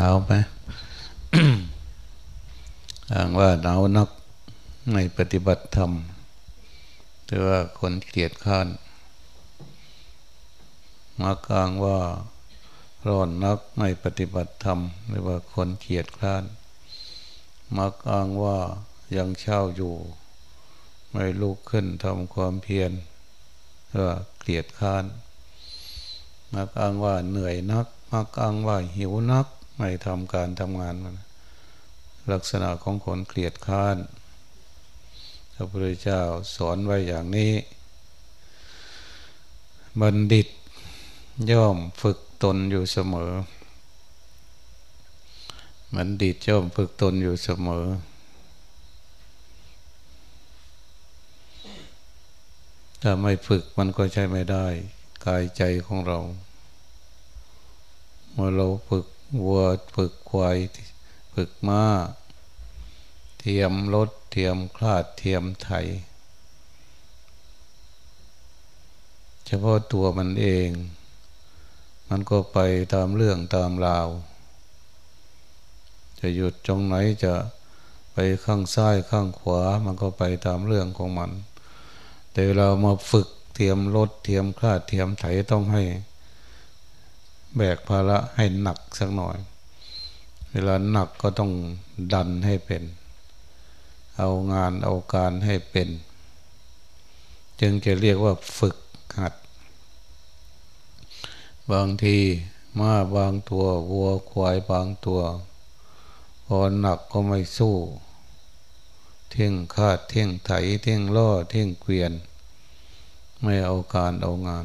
หนาวไหมอ้างว่าหนาวนักในปฏิบัติธรรมหรือว่าคนเกลียดข้านมากลางว่าร้อนนักในปฏิบัติธรรมหรือว่าคนเกลียดข้านมากลางว่ายังเช่าอยู่ ไม่ลุกขึ้นทำความเพียรเพื่อเกลียดข้านมักอ้างว่าเหนื่อยนักมักอ้างว่าหิวนัก ไม่ทำการทำงานมันลักษณะของคนเกลียดข้านพระพุทธเจ้าสอนไว้อย่างนี้ บัณฑิตย่อมฝึกตนอยู่เสมอ บัณฑิตย่อมฝึกตนอยู่เสมอ ถ้าไม่ฝึกมันก็ใช้ไม่ได้ กายใจของเรา เมื่อเราฝึก วัวฝึกควายฝึกม้า เทียมรถเทียมคลาดเทียมไถ เฉพาะตัวมันเอง มันก็ไปตามเรื่องตามราว จะหยุดจงไหนจะไปข้างซ้ายข้างขวา มันก็ไปตามเรื่องของมัน แต่เรามาฝึกเทียมรถเทียมคลาดเทียมไถต้องให้ แบกภาระให้หนักสักหน่อย เวลาหนักก็ต้องดันให้เป็น เอางานเอาการให้เป็น จึงจะเรียกว่าฝึกหัด บางทีมาบางตัววัวควายบางตัว พอหนักก็ไม่สู้ เที่ยงคาดเที่ยงไถเที่ยงล่อเที่ยงเกวียน ไม่เอาการเอางาน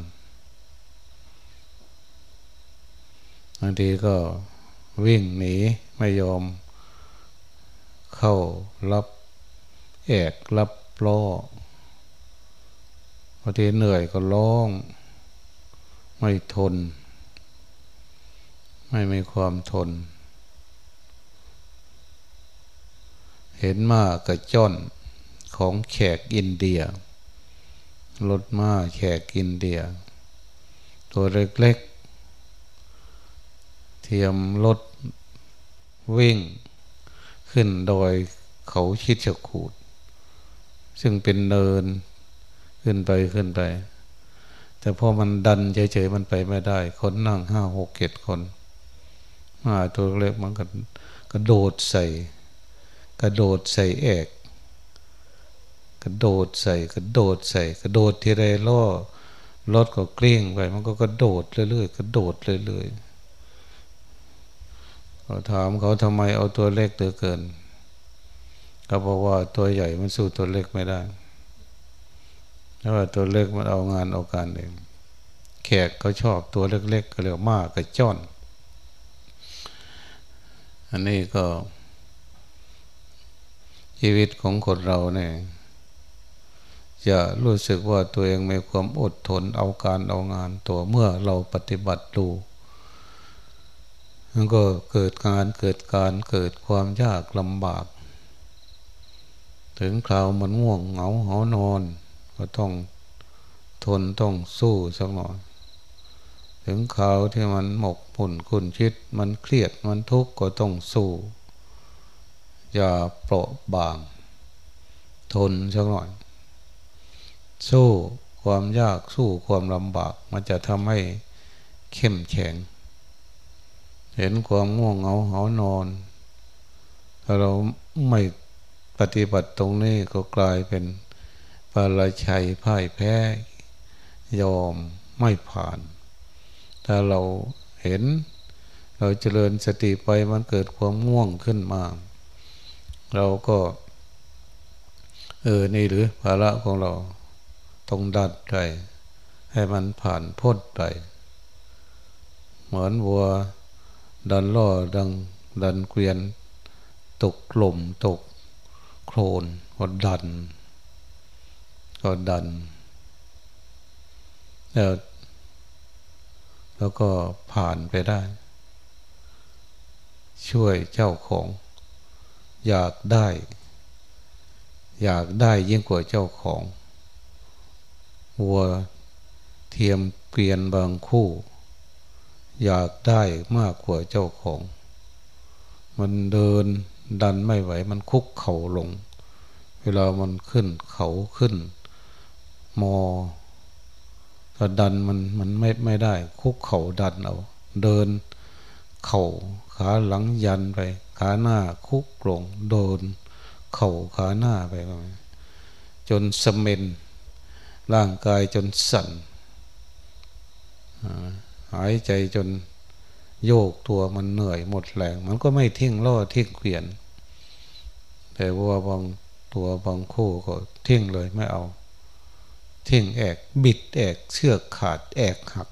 างทีก็วิ่งหนีไม่ยอม เข้ารับแอกรับล้อบางทีเหนื่อยก็ร้อง ไม่ทน ไม่มีความทน เห็นมากกระจ้อนของแขกอินเดียรถม้าแขกกินเดีย ตัวเล็กๆ เทียมรถวิ่งขึ้นโดยเขาชิดจะขูด ซึ่งเป็นเนินขึ้นไปขึ้นไป แต่พอมันดันเฉยๆมันไปไม่ได้ คนนั่งห้าหกเจ็ดคนมาตัวเล็กมันก็กระโดดใส่ กระโดดใส่แอก กระโดดใส่กระโดดใส่ กระโดดทีไรล่อรถก็เกลี้ยงไป มันก็กระโดดเรื่อยๆกระโดดเรื่อยๆ เราถามเขาทำไมเอาตัวเล็กเตือเกินเขาบอกว่าตัวใหญ่มันสู้ตัวเล็กไม่ได้เพราะว่าตัวเล็กมันเอางานเอาการเองแขกเขาชอบตัวเล็ก ๆ ก็เรียกมากกระจ้อน อันนี้ก็ ชีวิตของคนเราเนี่ยจะรู้สึกว่าตัวเองมีความอดทนเอาการเอางานตัวเมื่อเราปฏิบัติดู มันก็เกิดการเกิดการเกิดความยากลำบาก ถึงคราวมันง่วงเหงาหานอน ก็ต้องทนต้องสู้สักหน่อยถึงคราวที่มันหมกปุ่นคุณชิด มันเครียดมันทุกข์ก็ต้องสู้ อย่าเปราะบาง ทนสักหน่อย สู้ความยากสู้ความลำบาก มันจะทำให้เข้มแข็ง เห็นความง่วงเหงาเหานอน ถ้าเราไม่ปฏิบัติตรงนี้ก็กลายเป็นปาราชัยพ่ายแพ้ยอมไม่ผ่าน ถ้าเราเห็น เราเจริญสติไปมันเกิดความง่วงขึ้นมา เราก็ เออ นี่หรือภาระของเราต้องดันใจให้มันผ่านพ้นไป เหมือนวัว ดันล่อดังดันเกวียน ตกกลุ่มตกโคลนก็ดัน ก็ดัน แล้วแล้วก็ผ่านไปได้ ช่วยเจ้าของ อยากได้ อยากได้ยิ่งกว่าเจ้าของวัวเทียมเกวียนบางคู่ อยากได้มากกว่าเจ้าของ มันเดินดันไม่ไหว มันคุกเข่าลง เวลามันขึ้นเขาขึ้น มอถ้าดันมันมันไม่ไม่ได้ คุกเข่าดันเอาเดิน เข่าขาหลังยันไป ขาหน้าคุกลงโดนเข่าขาหน้าไปจนสมเมนร่างกายจนสั่น หายใจจนโยกตัวมันเหนื่อยหมดแรง มันก็ไม่ทิ้งล่อทิ้งเกวียน แต่ว่าบางตัวบางคู่ก็ทิ้งเลยไม่เอา ทิ้งแอกบิดแอกเชือกขาดแอกหัก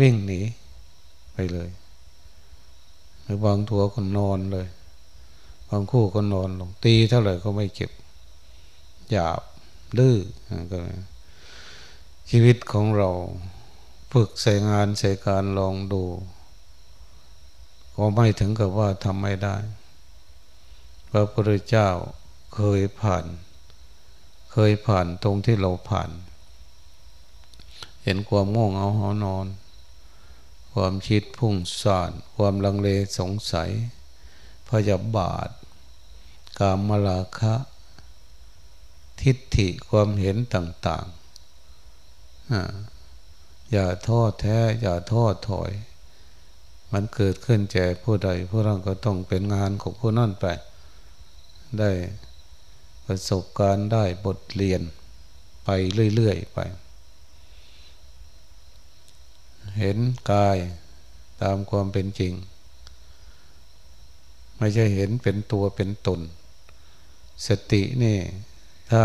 วิ่งหนีไปเลยหรือบางตัวก็นอนเลย บางคู่ก็นอนลงตีเท่าไหร่ก็ไม่เก็บหยาบดื้อก็ชีวิตของเรา ฝึกใส่งานใส่การลองดู ก็ไม่ถึงกับว่าทำไม่ได้ พระพุทธเจ้าเคยผ่าน เคยผ่านตรงที่เราผ่าน เห็นความง่วงเอาหอนอน ความคิดพุ่งซ่าน ความลังเลสงสัย พยาบาท กามลาคะ ทิฏฐิความเห็นต่างๆ อย่าท้อแท้ อย่าท้อถอย มันเกิดขึ้นแก่ผู้ใดผู้นั้นก็ต้องเป็นงานของผู้นั้นไป ได้ประสบการณ์ได้บทเรียนไปเรื่อยๆไป เห็นกายตามความเป็นจริง ไม่ใช่เห็นเป็นตัวเป็นตน สตินี่ ถ้า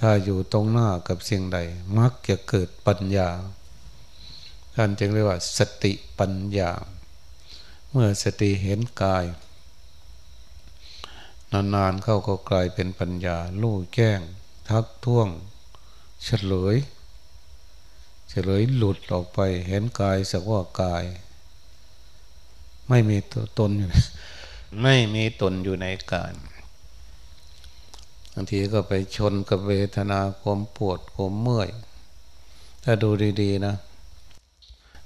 ถ้าอยู่ตรงหน้ากับสิ่งใด มักจะเกิดปัญญา ท่านจึงเรียกว่า สติปัญญา เมื่อสติเห็นกาย นานๆเข้าก็กลายเป็นปัญญาลู่แจ้ง ทักท้วงเฉลยเฉลยหลุดออกไปเห็นกายสักว่ากาย ไม่มีตนอยู่ไม่มีตนอยู่ในกายางทีก็ไปชนกับเวทนาความปวดความเมื่อย ถ้าดูดีๆนะ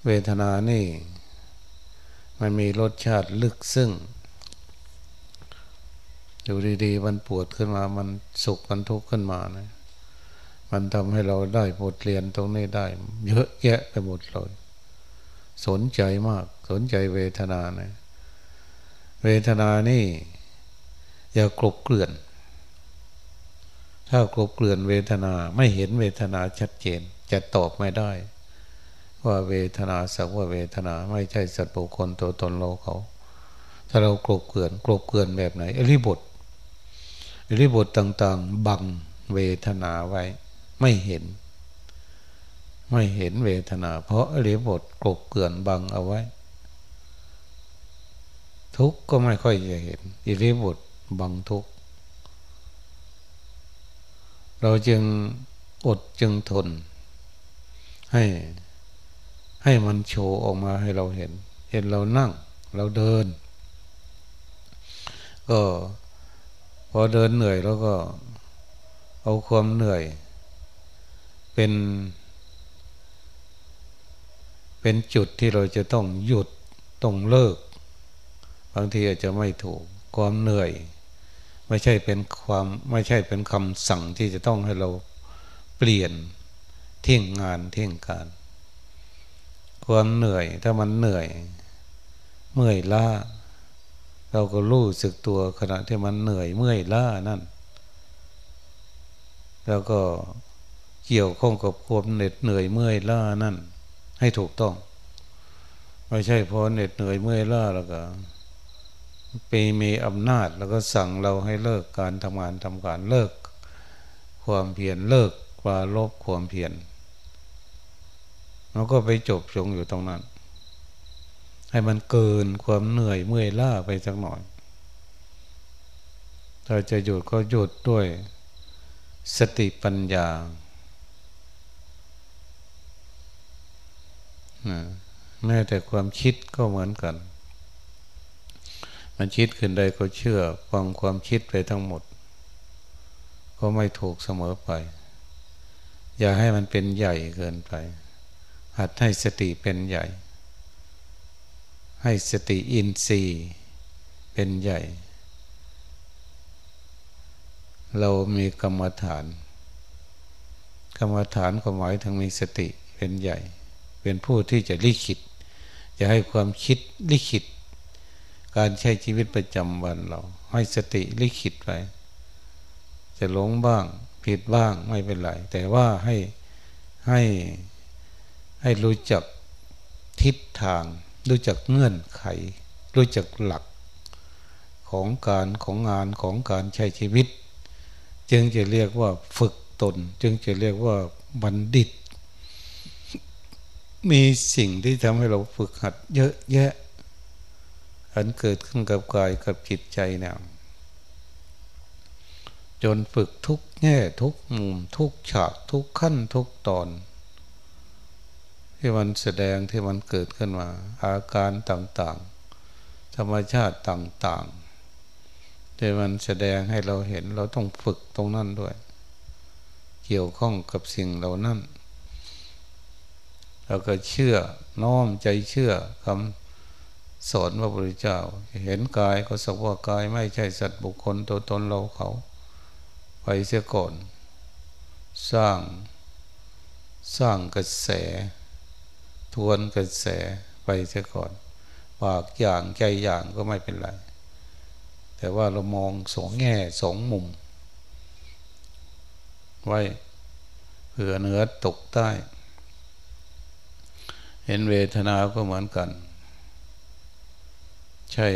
เวทนานี่ มันมีรสชาติลึกซึ้งดูดีๆ มันปวดขึ้นมา มันสุขมันทุกข์ขึ้นมานะมันทำให้เราได้บทเรียนตรงนี้ได้ เยอะแยะไปหมดเลย สนใจมาก สนใจเวทนานะเวทนานี่ อย่ากลบเกลื่อน ถ้ากลบเกลื่อนเวทนาไม่เห็นเวทนาชัดเจน จะตอบไม่ได้ ว่าเวทนาสักว่าเวทนาไม่ใช่สัตว์บุคคลตัวตนเราเขา ถ้าเรากลบเกลื่อนกลบเกลื่อนแบบไหนอริบทอริบทต่างๆ บังเวทนาไว้ ไม่เห็น ไม่เห็นเวทนา เพราะอริบทกลบเกลื่อนบังเอาไว้ ทุกข์ก็ไม่ค่อยจะเห็นอิริบทบังทุกข์ เราจึงอดจึงทน ให้ให้มันโชว์ออกมาให้เราเห็น เห็นเรานั่ง เราเดิน ก็พอเดินเหนื่อยแล้วก็ เอาความเหนื่อย เป็น เป็นจุดที่เราจะต้องหยุดต้องเลิก บางทีอาจจะไม่ถูกความเหนื่อย ไม่ใช่เป็นความไม่ใช่เป็นคำสั่งที่จะต้องให้เราเปลี่ยนเที่ยงงานเที่ยงการ ความเหนื่อยถ้ามันเหนื่อย เมื่อยล้าเราก็รู้สึกตัวขณะที่มันเหนื่อยเมื่อยล้านั่น แล้วก็เกี่ยวข้องกับความเหน็ดเหนื่อยเมื่อยล้านั่น ให้ถูกต้อง ไม่ใช่พอเหน็ดเหนื่อยเมื่อยล้าแล้วก็ ปมีอำนาจแล้วก็สั่งเราให้เลิกการทำงานทำการเลิก ความเพียรเลิกกว่าลบความเพียรเราก็ไปจบจงอยู่ตรงนั้น ให้มันเกินความเหนื่อยเมื่อยล้าไปสักหน่อย ถ้าจะหยุดก็หยุดด้วยสติปัญญาแม้แต่ความคิดก็เหมือนกัน มันคิดขึ้นใดก็เชื่อฟังความคิดไปทั้งหมด ก็ไม่ถูกเสมอไป อย่าให้มันเป็นใหญ่เกินไป หัดให้สติเป็นใหญ่ ให้สติอินทรีย์เป็นใหญ่ เรามีกรรมฐาน กรรมฐานก็หมายถึงมีสติเป็นใหญ่ เป็นผู้ที่จะลิขิตจะให้ความคิดลิขิต การใช้ชีวิตประจำวันเรา ให้สติลิขิตไปจะหลงบ้างผิดบ้างไม่เป็นไร แต่ว่าให้ให้ให้รู้จักทิศทาง รู้จักเงื่อนไข รู้จักหลักของการของงานของการใช้ชีวิต จึงจะเรียกว่าฝึกตน จึงจะเรียกว่าบัณฑิต มีสิ่งที่ทำให้เราฝึกหัดเยอะแยะ อันเกิดขึ้นกับกายกับจิตใจเนี่ยจนฝึกทุกแง่ทุกมุมทุกฉากทุกขั้นทุกตอน ที่มันแสดงที่มันเกิดขึ้นมา อาการต่างๆ ธรรมชาติต่างๆที่มันแสดงให้เราเห็นเราต้องฝึกตรงนั้นด้วย เกี่ยวข้องกับสิ่งเหล่านั้นเราก็เชื่อน้อมใจเชื่อคำ สอนพระพุทธเจ้า เห็นกายก็สักว่ากายไม่ใช่สัตว์บุคคลตัวตนเราเขา ไปเสียก่อน สร้าง สร้างกระแส ทวนกระแสไปเสียก่อน ปากอย่างใจอย่างก็ไม่เป็นไร แต่ว่าเรามองสองแง่สองมุม ไว้เผื่อเนื้อตกใต้ เห็นเวทนาก็เหมือนกัน ใช่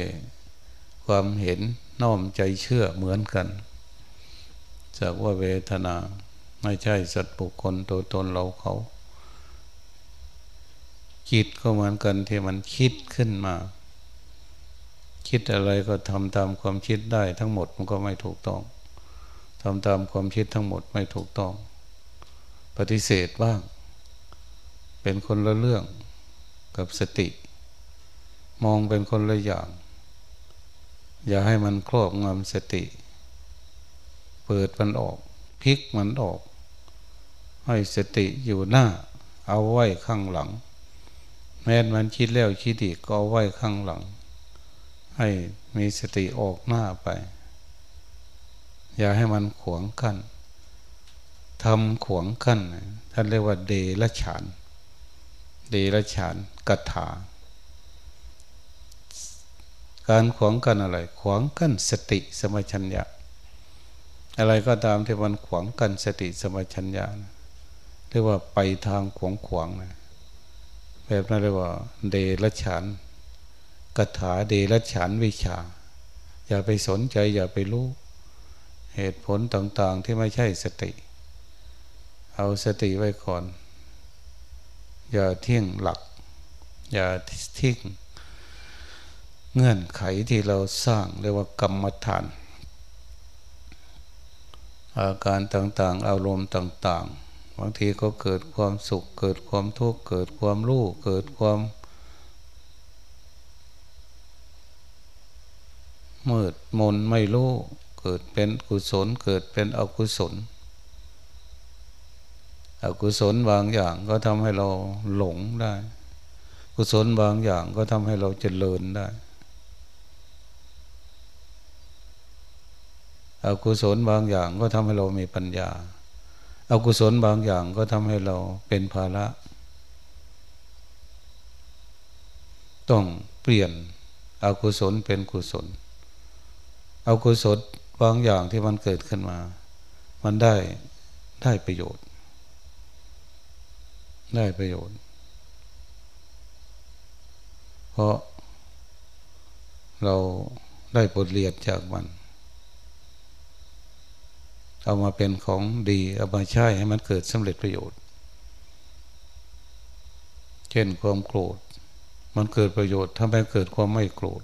ความเห็นน้อมใจเชื่อเหมือนกัน จากว่าเวทนาไม่ใช่สัตว์บุคคลตัวตนเราเขาคิดก็เหมือนกันที่มันคิดขึ้นมา คิดอะไรก็ทำตามความคิดได้ทั้งหมดมันก็ไม่ถูกต้องทำตามความคิดทั้งหมดไม่ถูกต้อง ปฏิเสธบ้าง เป็นคนละเรื่องกับสติ มองเป็นคนละอย่าง อย่าให้มันครอบงำสติ เปิดมันออกพลิกมันออก ให้สติอยู่หน้า เอาไว้ข้างหลัง แม้มันคิดแล้วคิดอีกก็เอาไว้ข้างหลัง ให้มีสติออกหน้าไป อย่าให้มันขวางกั้นทำขวางกั้นท่านเรียกว่าเดลฉาน เดลฉานกถา การขวางกันอะไร ขวางกันสติสมัชัญญะ อะไรก็ตามที่มันขวางกันสติสมัชัญญาเรียกว่าไปทางขวางขวางนะแบบนั้นเรียกว่า เดรัจฉานกถาเดรัจฉานวิชา อย่าไปสนใจอย่าไปรู้ เหตุผลต่าง ๆ ที่ไม่ใช่สติ เอาสติไว้ก่อน อย่าเที่ยงหลัก อย่าทิ้ง เงื่อนไขที่เราสร้างเรียกว่ากรรมฐาน อาการต่างๆ อารมณ์ต่าง ๆ บางทีก็เกิดความสุข เกิดความทุกข์เกิดความรู้เกิดความมืดมนไม่รู้เกิดเป็นกุศลเกิดเป็นอกุศล อกุศลบางอย่างก็ทำให้เราหลงได้ กุศลบางอย่างก็ทำให้เราเจริญได้ อกุศลบางอย่างก็ทำให้เรามีปัญญาอากุศลบางอย่างก็ทำให้เราเป็นภาระ ต้องเปลี่ยนอากุศลเป็นกุศลอากุศลบางอย่างที่มันเกิดขึ้นมา มันได้ได้ประโยชน์ ได้ประโยชน์ เพราะเราได้บทเรียนจากมัน เอามาเป็นของดี เอามาใช้ให้มันเกิดสำเร็จประโยชน์ เช่นความโกรธ มันเกิดประโยชน์ทำให้เกิดความไม่โกรธ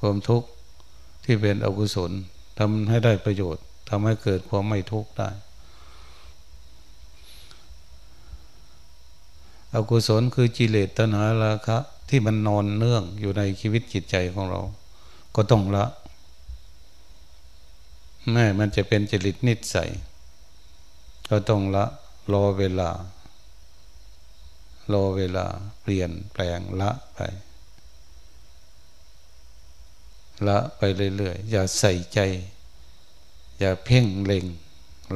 ความทุกข์ที่เป็นอกุศลทำให้ได้ประโยชน์ทำให้เกิดความไม่ทุกข์ได้ อกุศลคือจิเลตตนาราคะ ที่มันนอนเนื่องอยู่ในชีวิตจิตใจของเรา ก็ต้องละ แม่มันจะเป็นจริตนิสัย ก็ต้องละรอเวลารอเวลาเปลี่ยนแปลงละไป ละไปเรื่อยๆ อย่าใส่ใจ อย่าเพ่งเล็ง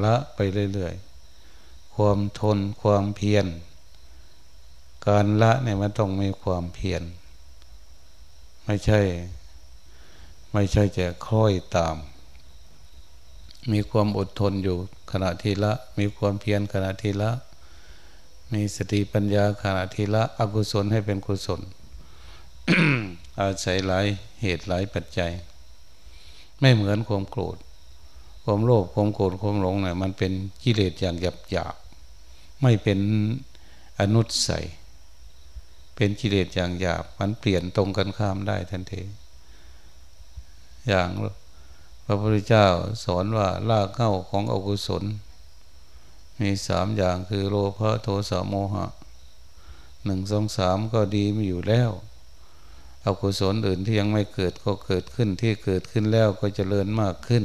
ละไปเรื่อยๆ ความทนความเพียร การละเนี่ยมันต้องมีความเพียร ไม่ใช่ ไม่ใช่จะคล้อยตาม มีความอดทนอยู่ขณะทีละ มีความเพียรขณะทีละ มีสติปัญญาขณะทีละ อกุศลให้เป็นกุศล อาศัยหลายเหตุหลายปัจจัย ไม่เหมือนความโกรธ ความโลภความโกรธความหลงเนี่ยมันเป็นกิเลสอย่างหยาบหยาบไม่เป็นอนุสัยเป็นกิเลสอย่างหยาบ มันเปลี่ยนตรงกันข้ามได้ทันทีอย่าง พระพุทธเจ้าสอนว่าลากเข้าของอกุศล มีสามอย่างคือโลภะโทสะโมหะหนึ่งสองสามก็ดีมีอยู่แล้วอกุศลอื่นที่ยังไม่เกิดก็เกิดขึ้นที่เกิดขึ้นแล้วก็จเจริญมากขึ้น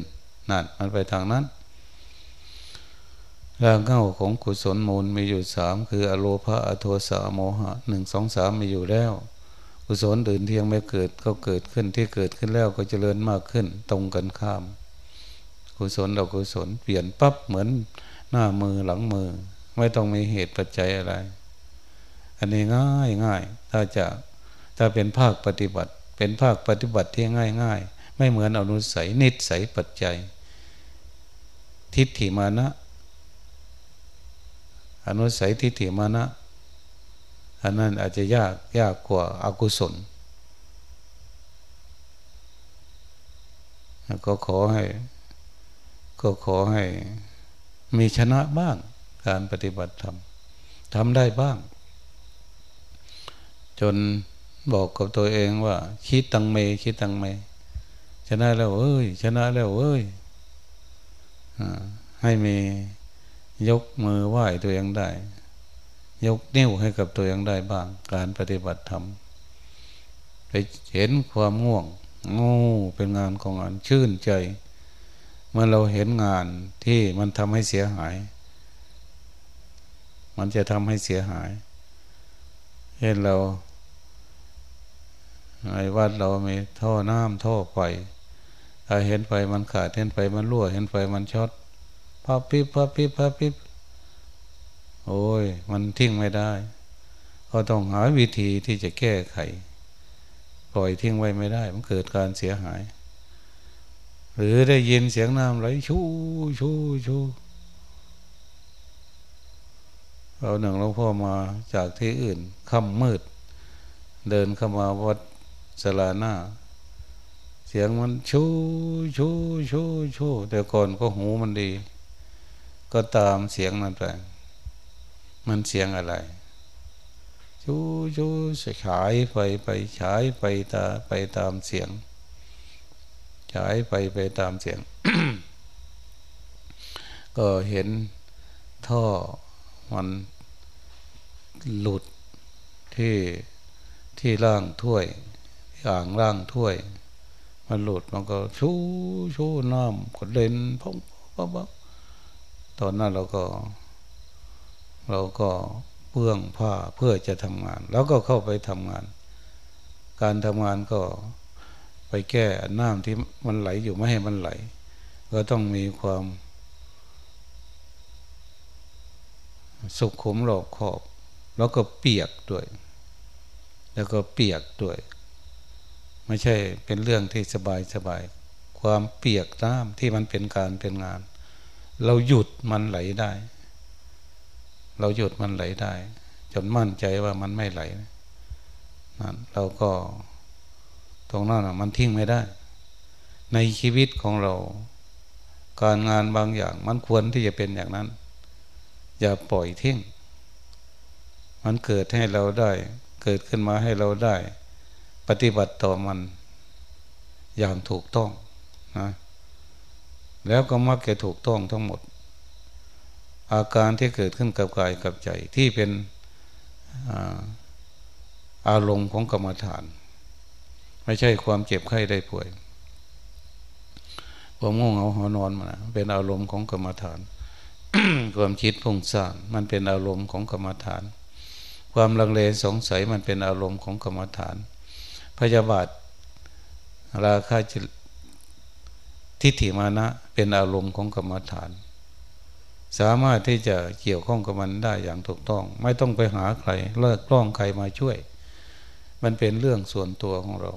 นั่นมันไปทางนั้นรางเง้าของกุศลมูลมีอยู่สามคืออโลภะอโทสะโมหะหนึ่งสองสามมีอยู่แล้ว กุศลอื่นที่ยังไม่เกิดก็เกิดขึ้นที่เกิดขึ้นแล้วก็จเจริญมากขึ้น ตรงกันข้ามกุศลอกุศลเปลี่ยนปั๊บเหมือนหน้ามือหลังมือ ไม่ต้องมีเหตุปัจจัยอะไร อันนี้ง่ายง่ายถ้าจะถ้าเป็นภาคปฏิบัติ เป็นภาคปฏิบัติที่ง่ายง่ายไม่เหมือนอนุสัยนิสัยปัจจัย ทิฏฐิมานะ อนุสัยทิฏฐิมานะ อันนั้นอาจจะยากยากกว่าอากุศลก็ขอให้ ก็ขอให้มีชนะบ้างการปฏิบัติธรรมทำได้บ้าง จนบอกกับตัวเองว่าคิดตังเมคิดตังเม ชนะแล้วเอ้ย ชนะแล้วเอ้ยให้มียกมือไหว้ตัวเองได้ ยกนิ้วให้กับตัวเองได้บ้าง การปฏิบัติธรรมไปเห็นความง่วงง่เป็นงานของงานชื่นใจ เมื่อเราเห็นงานที่มันทำให้เสียหาย มันจะทำให้เสียหายเห็นเราในวัดเรามีท่อน้ำท่อไฟถ้าเห็นไฟมันขาดเห็นไฟมันรั่ว เห็นไฟมันช็อตพับปิบพับปิบพับปิบ โอ้ย มันทิ้งไม่ได้ ก็ต้องหาวิธีที่จะแก้ไข ปล่อยทิ้งไว้ไม่ได้ มันเกิดการเสียหาย หรือได้ยินเสียงน้ำไหลชูชูชูเราหนึ่งหลวงพ่อมาจากที่อื่นค่ำมืด เดินเข้ามาวัดสลาหน้า เสียงมันชูชูชูชูแต่ก่อนก็หูมันดี ก็ตามเสียงนั้นไป มันเสียงอะไรชูชูฉายไปไปฉายไปตาไปตามเสียงฉายไปไปตามเสียง ก็เห็นท่อมันหลุดที่ที่ล่างถ้วยอ่างล่างถ้วย มันหลุดมันก็ชูชูน้ำก็เด่นพงปั๊บตอนนั้นเราก็ เราก็เปื้องผ้าเพื่อจะทำงาน แล้วก็เข้าไปทำงาน การทำงานก็ไปแก้น้ำที่มันไหลอยู่ไม่ให้มันไหล ก็ต้องมีความ สุขุมหลอกขอบ แล้วก็เปียกด้วย แล้วก็เปียกด้วย ไม่ใช่เป็นเรื่องที่สบายสบาย ความเปียกน้ำที่มันเป็นการเป็นงาน เราหยุดมันไหลได้ เราหยุดมันไหลได้ จนมั่นใจว่ามันไม่ไหลนั่นเราก็ตรงนั้นมันทิ้งไม่ได้ ในชีวิตของเรา การงานบางอย่างมันควรที่จะเป็นอย่างนั้น อย่าปล่อยทิ้งมันเกิดให้เราได้ เกิดขึ้นมาให้เราได้ ปฏิบัติต่อมันอย่างถูกต้องนะแล้วก็มักจะถูกต้องทั้งหมด อาการที่เกิดขึ้นกับกายกับใจที่เป็นอารมณ์ของกรรมฐาน ไม่ใช่ความเจ็บไข้ได้ป่วยความง่วงเหงาหอนอนมาเป็นอารมณ์ของกรรมฐาน ความคิดพุ่งซ่านมันเป็นอารมณ์ของกรรมฐาน ความลังเลสงสัยมันเป็นอารมณ์ของกรรมฐาน พยาบาทราคาจิทิฏฐิมานะเป็นอารมณ์ของกรรมฐาน สามารถที่จะเกี่ยวข้องกับมันได้อย่างถูกต้อง ไม่ต้องไปหาใครเลิกกล้องใครมาช่วย มันเป็นเรื่องส่วนตัวของเรา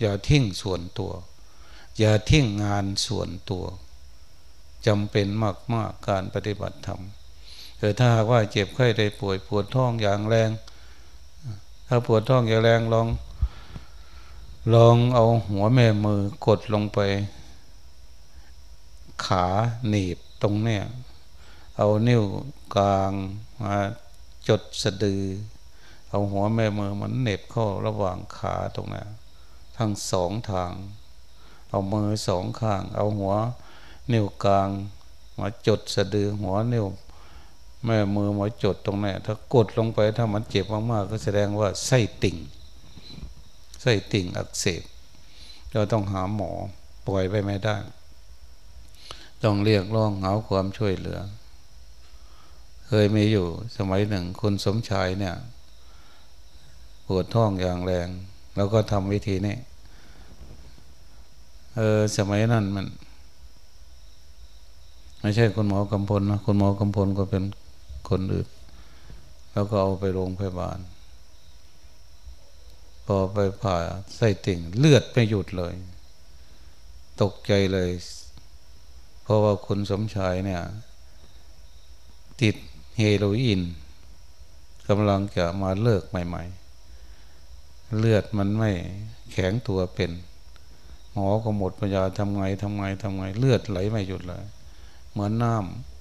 อย่าทิ้งส่วนตัว อย่าทิ้งงานส่วนตัวจำเป็นมากๆการปฏิบัติธรรมแต่ถ้าว่าเจ็บไข้ได้ป่วยปวดท้องอย่างแรง ถ้าปวดท้องอย่างแรงลอง ลองเอาหัวแม่มือกดลงไป ขาหนีบตรงเนี้ย เอานิ้วกลางมาจดสะดือ เอาหัวแม่มือมันเน็บเข้าระหว่างขาตรงนั้นทั้งสองทาง เอามือสองข้าง เอาหัวนิ้วกลาง มาจดสะดือหัวนิ้วแม่มือมาจดตรงนี้ถ้ากดลงไปถ้ามันเจ็บมากๆก็แสดงว่าไส้ติ่งไส้ติ่งอักเสบเราต้องหาหมอปล่อยไปไม่ได้ ต้องเรียกร้องหาความช่วยเหลือ เคยมีอยู่สมัยหนึ่งคุณสมชายเนี่ยปวดท้องอย่างแรง แล้วก็ทำวิธีนี้เออสมัยนั้นมัน ไม่ใช่คุณหมอกำพลนะคุณหมอกำพลก็เป็นคนอื่น แล้วก็เอาไปโรงพยาบาล พอไปผ่าไส้ติ่งเลือดไม่หยุดเลย ตกใจเลย เพราะว่าคุณสมชายเนี่ย ติด เฮโรอีนกำลังจะมาเลิกใหม่ ๆ เลือดมันไม่แข็งตัวเป็น หมอก็หมดปัญญาทำไงทำไงทำไง เลือดไหลไม่หยุดเลย เหมือนน้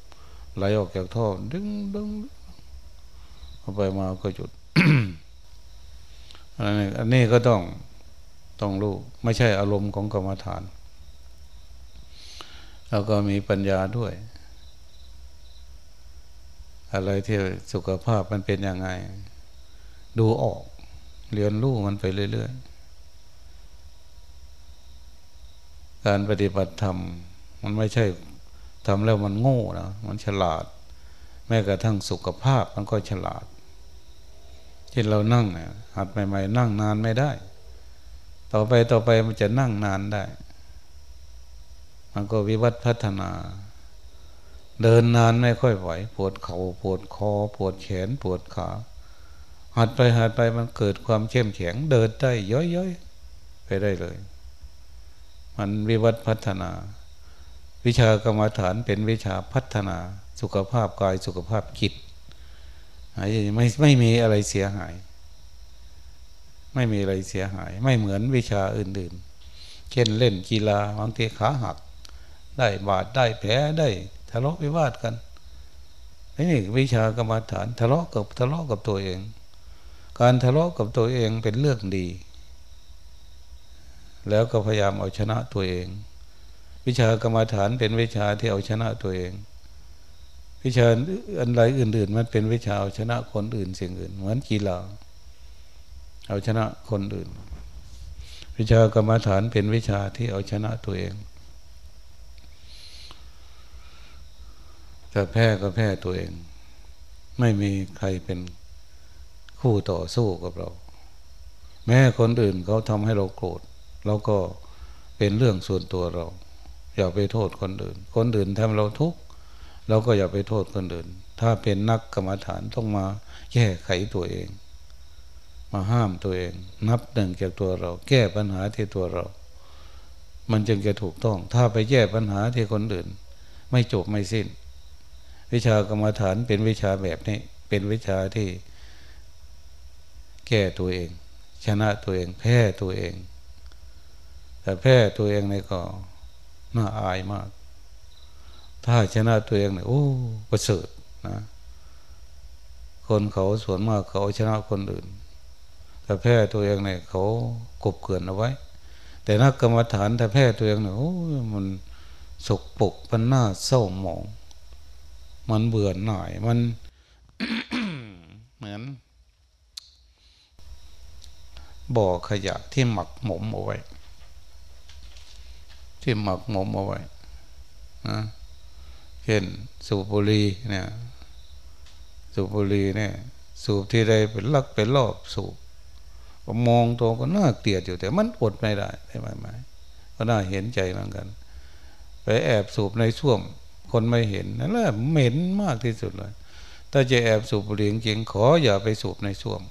ำไหลออกจากท่อดึงดึงเอาไปมาก็หยุดอันนี้อันนี้ก็ต้องต้องรู้ ไม่ใช่อารมณ์ของกรรมฐาน แล้วก็มีปัญญาด้วย อะไรที่สุขภาพมันเป็นยังไง ดูออก เรียนรู้มันไปเรื่อยๆ การปฏิบัติธรรม มันไม่ใช่ทำแล้วมันโง่นะมันฉลาด แม้กระทั่งสุขภาพมันก็ฉลาดเช่นเรานั่งเนี่ยหัดใหม่ๆนั่งนานไม่ได้ ต่อไปต่อไปมันจะนั่งนานได้ มันก็วิวัฒพัฒนา เดินนานไม่ค่อยไหว ปวดเขา่าปวดคอ ปวดแขน ปวดขาหัดไปหัดไปมันเกิดความเข้มแข็ง เดินได้ย้อยๆไปได้เลย มันวิวัฒพัฒนา วิชากรรมฐานเป็นวิชาพัฒนาสุขภาพกายสุขภาพจิตไม่ไม่มีอะไรเสียหาย ไม่มีอะไรเสียหาย ไม่เหมือนวิชาอื่นๆเช่นเล่นกีฬาบางทีขาหัก ได้บาดได้แผลได้ ทะเลาะวิวาทกันนี่วิชากรรมฐาน ทะเลาะกับทะเลาะกับตัวเอง การทะเลาะกับตัวเองเป็นเรื่องดี แล้วก็พยายามเอาชนะตัวเอง วิชากรรมฐานเป็นวิชาที่เอาชนะตัวเอง วิชาอันไรอื่น ๆ มันเป็นวิชาเอาชนะคนอื่นสิ่งอื่น เหมือนกีฬาเอาชนะคนอื่น วิชากรรมฐานเป็นวิชาที่เอาชนะตัวเอง จะแพ้ก็แพ้ตัวเอง ไม่มีใครเป็นคู่ต่อสู้กับเรา แม้คนอื่นเขาทำให้เราโกรธเราก็เป็นเรื่องส่วนตัวเรา อย่าไปโทษคนอื่น คนอื่นทำเราทุกข์เราก็อย่าไปโทษคนอื่น ถ้าเป็นนักกรรมฐานต้องมาแก้ไขตัวเอง มาห้ามตัวเอง นับหนึ่งจากตัวเรา แก้ปัญหาที่ตัวเรา มันจึงจะถูกต้อง ถ้าไปแก้ปัญหาที่คนอื่น ไม่จบไม่สิ้น วิชากรรมฐานเป็นวิชาแบบนี้ เป็นวิชาที่แก้ตัวเอง ชนะตัวเอง แพ้ตัวเอง แต่แพ้ตัวเองในก็น่าอายมาก ถ้าชนะตัวเองเนี่ยโอ้ประเสริฐนะคนเขาส่วนมากเขาชนะคนอื่น แต่แพ้ตัวเองเนี่ยเขากบเกินเอาไว้ แต่นักกรรมฐานถ้าแพ้ตัวเองเนี่ยโอ้มันสกปกมันหน้าเศร้าหมอง มันเบื่อหน่ายมันเหมือน บ่อขยะที่หมักหมมเอาไว้ ที่หมักหมมเอาไว้นะเห็นสูบบุหรีเนี่ย สูบบุหรีเนี่ย สูบที่ใดเป็นลักเป็นรอบสูบมองตัวก็น่าเกลียดอยู่แต่มันอดไม่ได้ใช่ไหมไหมก็น่าเห็นใจเหมือนกัน ไปแอบสูบในช่วม คนไม่เห็นนั่นแหละเหม็นมากที่สุดเลย ถ้าจะแอบสูบบุหรี่จริงขออย่าไปสูบในช่วม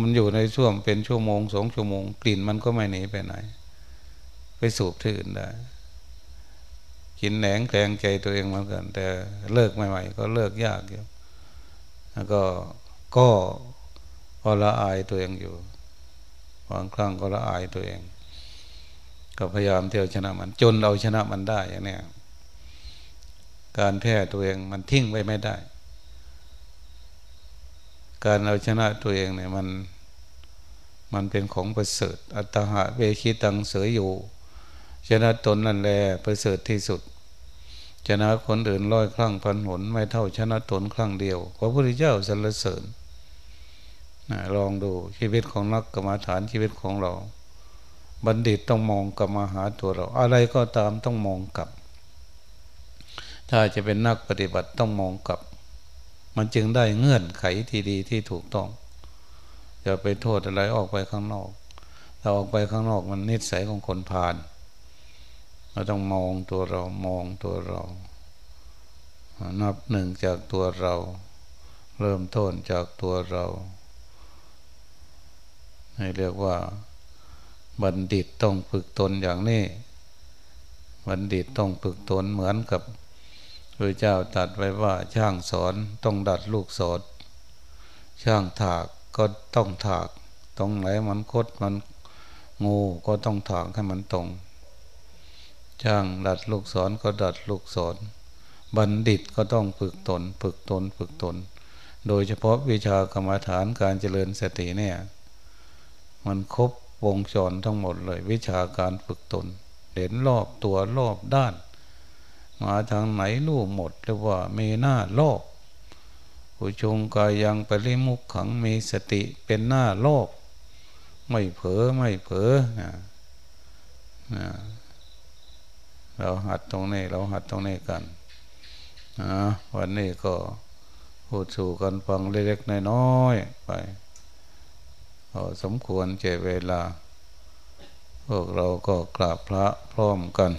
มันอยู่ในช่วมเป็นชั่วโมงสองชั่วโมง กลิ่นมันก็ไม่หนีไปไหน ไปสูบที่อื่นได้ กินแหนงแกงใจตัวเองเหมือนกัน แต่เลิกใหม่ๆ ก็เลิกยากอยู่แล้วก็ก็ก็ละอายตัวเองอยู่บางครั้งก็ละอายตัวเอง ก็พยายามเที่ยวชนะมัน จนเอาชนะมันได้อย่างนี้ การแพ้ตัวเองมันทิ้งไว้ไม่ได้ การเอาชนะตัวเองเนี่ยมันมันเป็นของประเสริฐ อัตหะเวคิตังเสยอยู่ ชนะตนนั่นแหละประเสริฐที่สุด ชนะคนอื่นร้อยครั้งพันหน ไม่เท่าชนะตนครั้งเดียวพระพุทธเจ้าสรรเสริญลองดูชีวิตของนักกรรมฐานชีวิตของเรา บัณฑิตต้องมองกลับมาหาตัวเรา อะไรก็ตามต้องมองกลับ ถ้าจะเป็นนักปฏิบัติต้องมองกลับ มันจึงได้เงื่อนไขที่ดีที่ถูกต้องอย่าไปโทษอะไรออกไปข้างนอก ถ้าออกไปข้างนอกมันนิสัยของคนผ่านเราต้องมองตัวเรามองตัวเรา นับหนึ่งจากตัวเรา เริ่มต้นจากตัวเราให้เรียกว่าบัณฑิตต้องฝึกตนอย่างนี้ บัณฑิตต้องฝึกตนเหมือนกับ พระเจ้าตัดไว้ว่าช่างสอนต้องดัดลูกสอนช่างถากก็ต้องถาก ตรงไหนมันคดมันงูก็ต้องถากให้มันตรง ช่างดัดลูกศรก็ดัดลูกศรบัณฑิตก็ต้องฝึกตน ฝึกตนฝึกตน โดยเฉพาะวิชากรรมฐานการเจริญสติเนี่ย มันครบวงจรทั้งหมดเลย วิชาการฝึกตนเห็นรอบตัวรอบด้าน มาทางไหนรู้หมดเรียกว่ามีหน้ารอบผู้ชงกายยังปริมุขขังมีสติเป็นหน้ารอบไม่เผลอไม่เผลอเราหัดตรงนี้ เราหัดตรงนี้กันวันนี้ก็พูดสู่กันฟังเล็กๆน้อยๆไปสมควรเจเวลา พวกเราก็กราบพระพร้อมกัน